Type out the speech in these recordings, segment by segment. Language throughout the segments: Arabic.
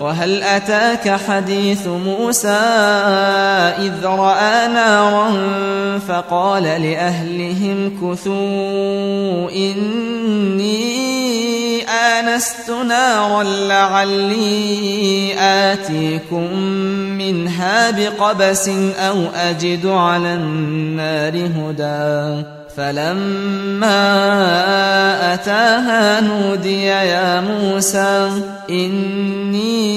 وهل أتاك حديث موسى إذ رأى نارا فقال لأهلهم كثوا إني آنست نارا لعلي آتيكم منها بقبس أو أجد على النار هدى. فلما أتاها نودي يا موسى إني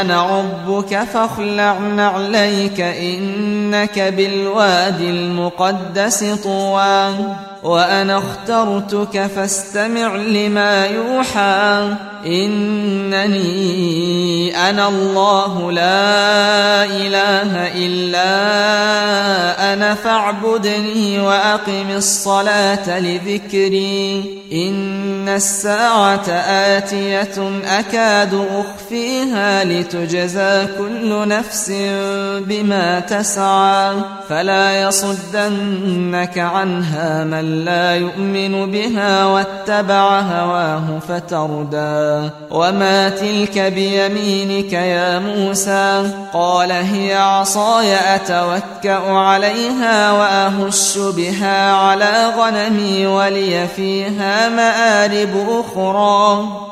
أنا ربك فاخلع نعليك إنك بالوادي المقدس طوى. وأنا اخترتك فاستمع لما يوحى. إنني أنا الله لا إله إلا أنا فاعبدني وأقم الصلاة لذكري. إن الساعة آتية أكاد أخفيها لتجزى كل نفس بما تسعى. فلا يصدنك عنها من لا يؤمن بها واتبع هواه فتردى. وما تلك بيمينك يا موسى قال هي عصاي أتوكأ عليها وأهش بها على غنمي ولي فيها مآرب أخرى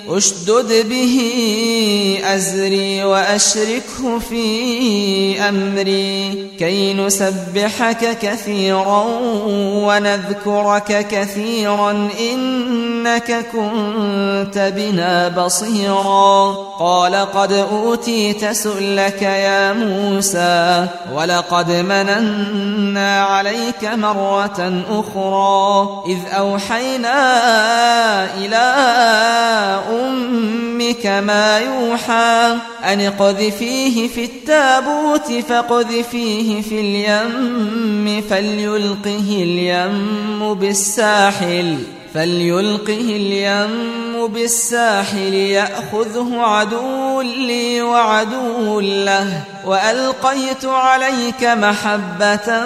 أشدد به أزري وأشركه في أمري كي نسبحك كثيرا ونذكرك كثيرا إنك كنت بنا بصيرا. قال قد أوتيت سؤلك يا موسى ولقد مننا عليك مرة أخرى إذ أوحينا إلى أمك ما يوحى أن اقذفيه في التابوت فاقذفيه في اليم فليلقه اليم بالساحل فليلقه اليم بالساحل يأخذه عدو لي وعدو له وألقيت عليك محبة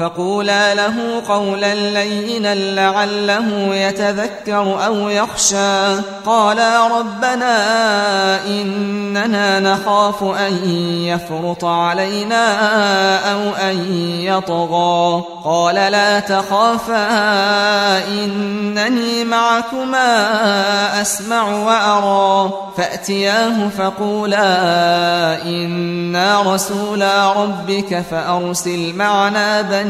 فقولا له قولا لينا لعله يتذكر أو يخشى. قالا ربنا إننا نخاف أن يفرط علينا أو أن يطغى. قال لا تخافا إنني معكما أسمع وأرى. فأتياه فقولا إنا رسولا ربك فأرسل معنا بني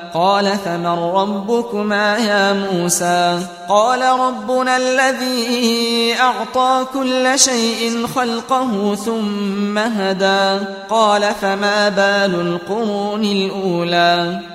قال فمن ربكما يا موسى؟ قال ربنا الذي أعطى كل شيء خلقه ثم هدى. قال فما بال القرون الأولى؟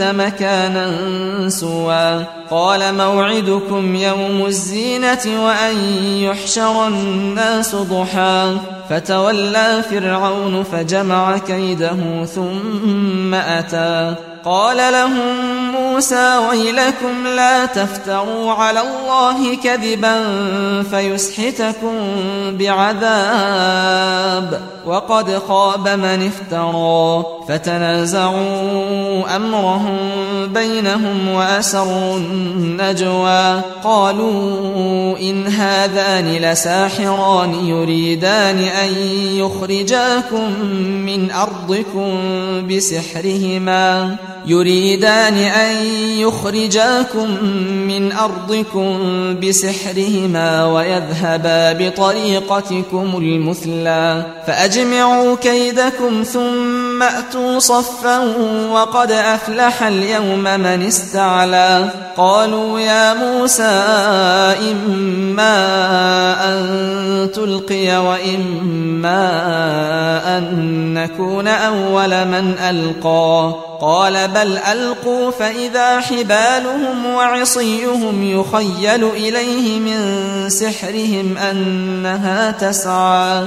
مكانا سوى. قال موعدكم يوم الزينة وأن يحشر الناس ضحى. فتولى فرعون فجمع كيده ثم أتى. قال لهم موسى ويلكم لا تفتروا على الله كذبا فيسحتكم بعذاب وقد خاب من افترى فتنازعوا أمرهم بينهم وأسروا النجوى قالوا إن هذان لساحران يريدان أن يخرجاكم من أرضكم بسحرهما يريدان أن يخرجاكم من أرضكم بسحرهما ويذهبا بطريقتكم المثلى فأجمعوا كيدكم ثم أتوا صفا وقد أفلح اليوم من استعلى. قالوا يا موسى إما أن تلقي وإما أن نكون أول من ألقى. قال بل ألقوا فإذا حبالهم وعصيهم يخيل إليه من سحرهم أنها تسعى.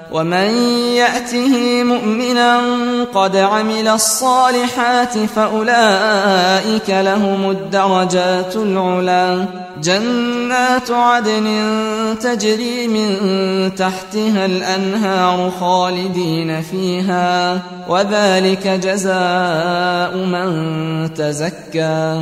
ومن يأته مؤمنا قد عمل الصالحات فأولئك لهم الدرجات العلا جنات عدن تجري من تحتها الأنهار خالدين فيها وذلك جزاء من تزكى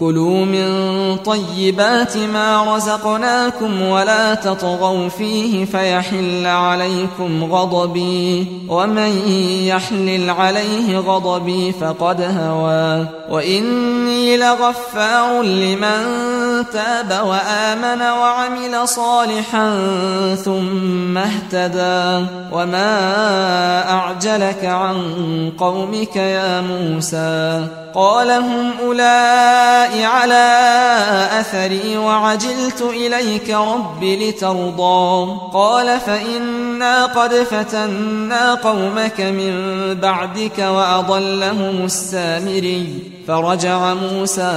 كلوا من طيبات ما رزقناكم ولا تطغوا فيه فيحل عليكم غضبي. ومن يحلل عليه غضبي فقد هوى. وإني لغفار لمن تاب وآمن وعمل صالحا ثم اهتدى. وما أعجلك عن قومك يا موسى. قال هم أولئك على أثري وعجلت إليك رب لترضى. قال فإنا قد فتنا قومك من بعدك وأضلهم السامري. فرجع موسى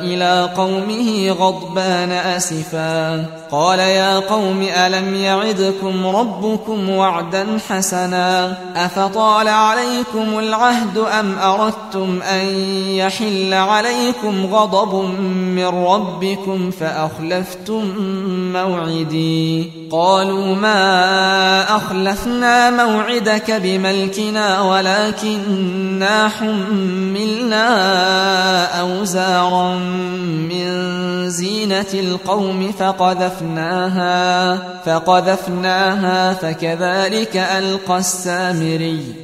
إلى قومه غضبان أسفا. قال يا قوم ألم يعدكم ربكم وعدا حسنا؟ أفطال عليكم العهد أم أردتم أن يحل عليكم غضب من ربكم فأخلفتم موعدي. قالوا ما أخلفنا موعدك بملكنا ولكننا حملنا أوزارا من زينة القوم فقذفناها فقذفناها فكذلك ألقى السامري.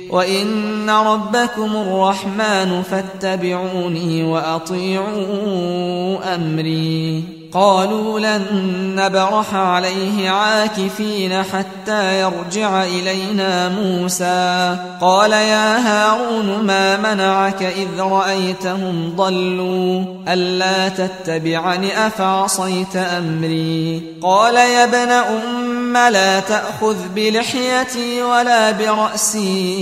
وإن ربكم الرحمن فاتبعوني وأطيعوا أمري قالوا لن نبرح عليه عاكفين حتى يرجع إلينا موسى. قال يا هارون ما منعك إذ رأيتهم ضلوا؟ ألا تتبعن أفعصيت أمري؟ قال يا ابن أم لا تأخذ بلحيتي ولا برأسي.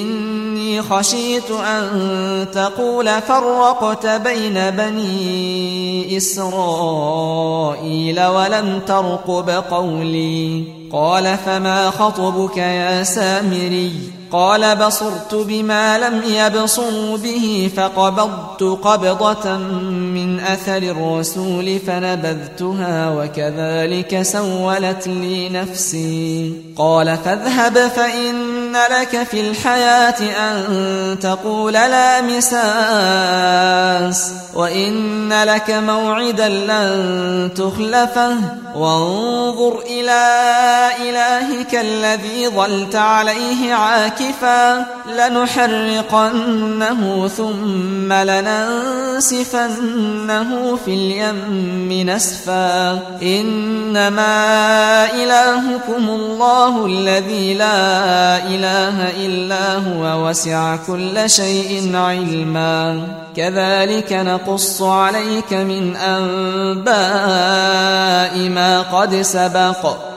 إني خشيت أن تقول فرقت بين بني إسرائيل. إسرائيل ولم ترقب قولي. قال فما خطبك يا سامري؟ قال بصرت بما لم يبصروا به فقبضت قبضة من أثر الرسول فنبذتها وكذلك سولت لي نفسي. قال فاذهب فإن لك في الحياة أن تقول لا مساس. وإن لك موعدا لن تخلفه وانظر إلى إلهك الذي ظلت عليه عاكفا لنحرقنه ثم لننسفنه في اليم نسفا إنما إلهكم الله الذي لا إله إلا هو وسع كل شيء علما كذلك نقول نقص عليك من أنباء ما قد سبق.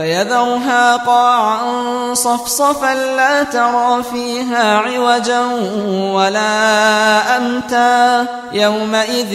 فيذرها قاعا صفصفا لا ترى فيها عوجا ولا أمتا. يومئذ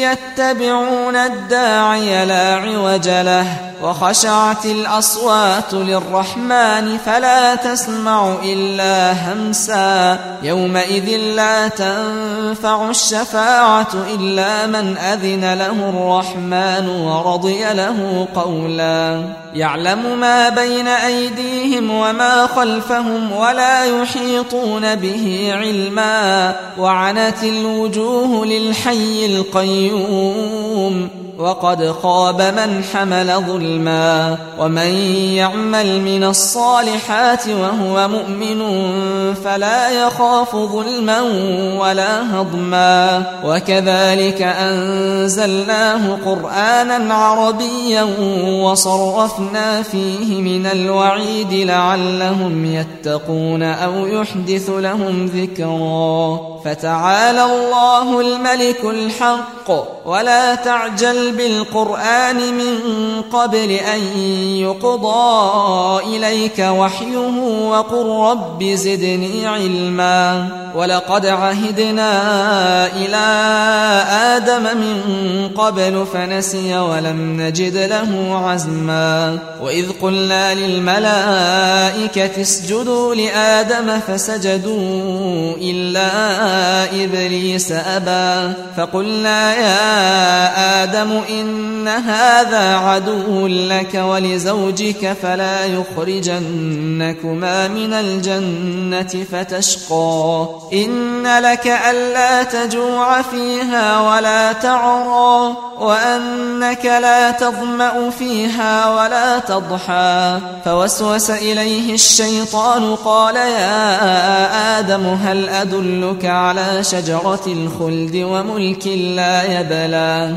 يتبعون الداعي لا عوج له. وخشعت الأصوات للرحمن فلا تسمع إلا همسا. يومئذ لا تنفع الشفاعة إلا من أذن له الرحمن ورضي له قولا. يعلم ما بين أيديهم وما خلفهم ولا يحيطون به علما. وعنت الوجوه للحي القيوم. وقد خاب من حمل ظلما ومن يعمل من الصالحات وهو مؤمن فلا يخاف ظلما ولا هضما وكذلك أنزلناه قرآنا عربيا وصرفنا فيه من الوعيد لعلهم يتقون أو يحدث لهم ذكرا فتعالى الله الملك الحق ولا تعجل بالقرآن من قبل أن يقضى إليك وحيه وقل رب زدني علما ولقد عهدنا إلى آدم من قبل فنسي ولم نجد له عزما وإذ قلنا للملائكة اسجدوا لآدم فسجدوا إلا إبليس أبى فقلنا يا آدم إن هذا عدو لك ولزوجك فلا يخرجنكما من الجنة فتشقى. إن لك ألا تجوع فيها ولا تعرى وأنك لا تظمأ فيها ولا تضحى. فوسوس إليه الشيطان قال يا آدم هل أدلك على شجرة الخلد وملك لا يبلى؟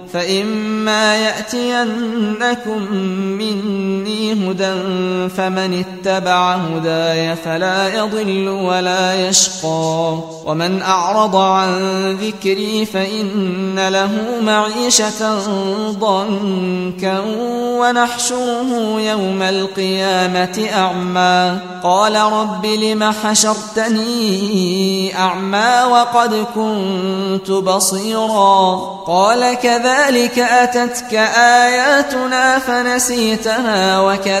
فإما يأتينكم مني هدى فمن اتبع هداي فلا يضل ولا يشقى. ومن أعرض عن ذكري فإن له معيشة ضنكا ونحشره يوم القيامة أعمى. قال رب لم حشرتني أعمى وقد كنت بصيرا. قال كذلك أتتك آياتنا فنسيتها وكذلك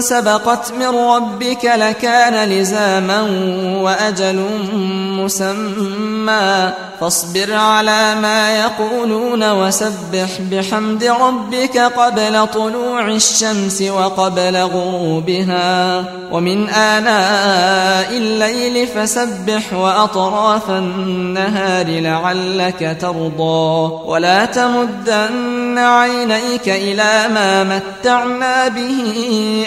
سبقت من ربك لكان لزاما وأجل مسمى. فاصبر على ما يقولون وسبح بحمد ربك قبل طلوع الشمس وقبل غروبها. ومن آناء الليل فسبح وأطراف النهار لعلك ترضى. ولا تمدن عينيك إلى ما متعنا به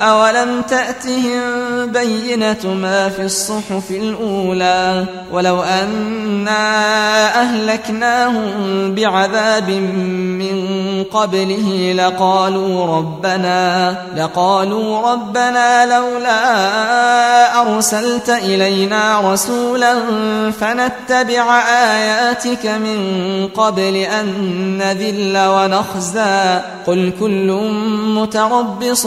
أولم تأتهم بينة ما في الصحف الأولى ولو أنا أهلكناهم بعذاب من قبله لقالوا ربنا لقالوا ربنا لولا أرسلت إلينا رسولا فنتبع آياتك من قبل أن نذل ونخزى قل كل متربص